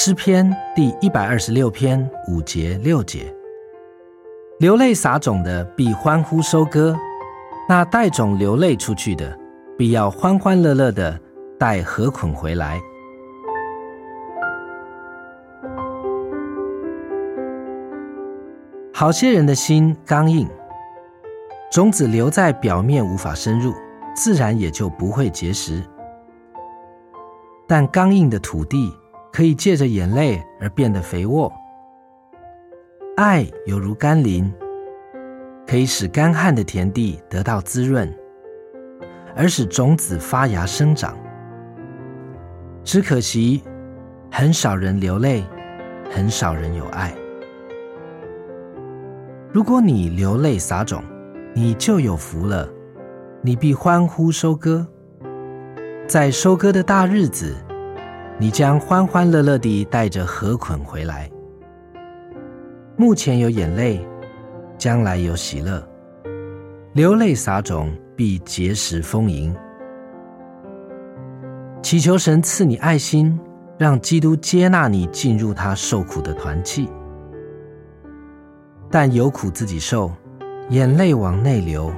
诗篇第一百二十六篇五节六节：流泪撒种的必欢呼收割，那带种流泪出去的，必要欢欢乐乐的带禾捆回来。好些人的心刚硬，种子留在表面无法深入，自然也就不会结实。但刚硬的土地可以借着眼泪而变得肥沃，爱犹如甘霖，可以使干旱的田地得到滋润，而使种子发芽生长。只可惜，很少人流泪，很少人有爱。如果你流泪撒种，你就有福了，你必欢呼收割。在收割的大日子，你将欢欢乐乐地带着禾捆回来。目前有眼泪，将来有喜乐。流泪撒种，必结实丰盈。祈求神赐你爱心，让基督接纳你进入他受苦的团契。但有苦自己受，眼泪往内流，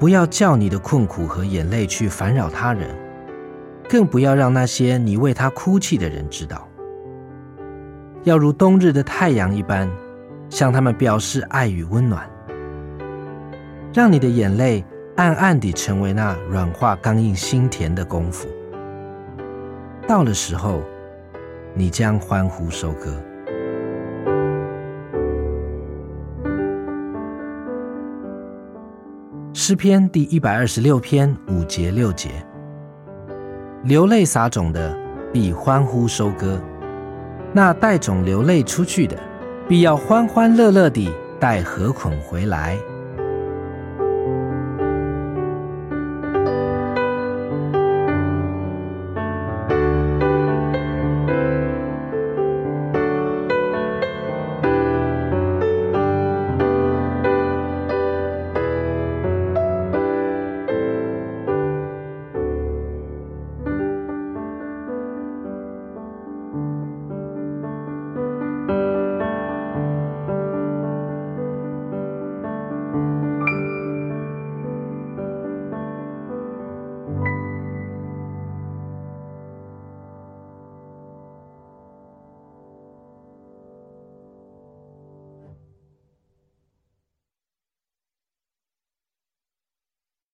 不要叫你的困苦和眼泪去烦扰他人，更不要让那些你为他哭泣的人知道。要如冬日的太阳一般，向他们表示爱与温暖，让你的眼泪暗暗地成为那软化刚硬心田的功夫。到了时候，你将欢呼收割。诗篇第一百二十六篇五节六节：流泪撒种的，必欢呼收割；那带种流泪出去的，必要欢欢乐乐地带禾捆回来。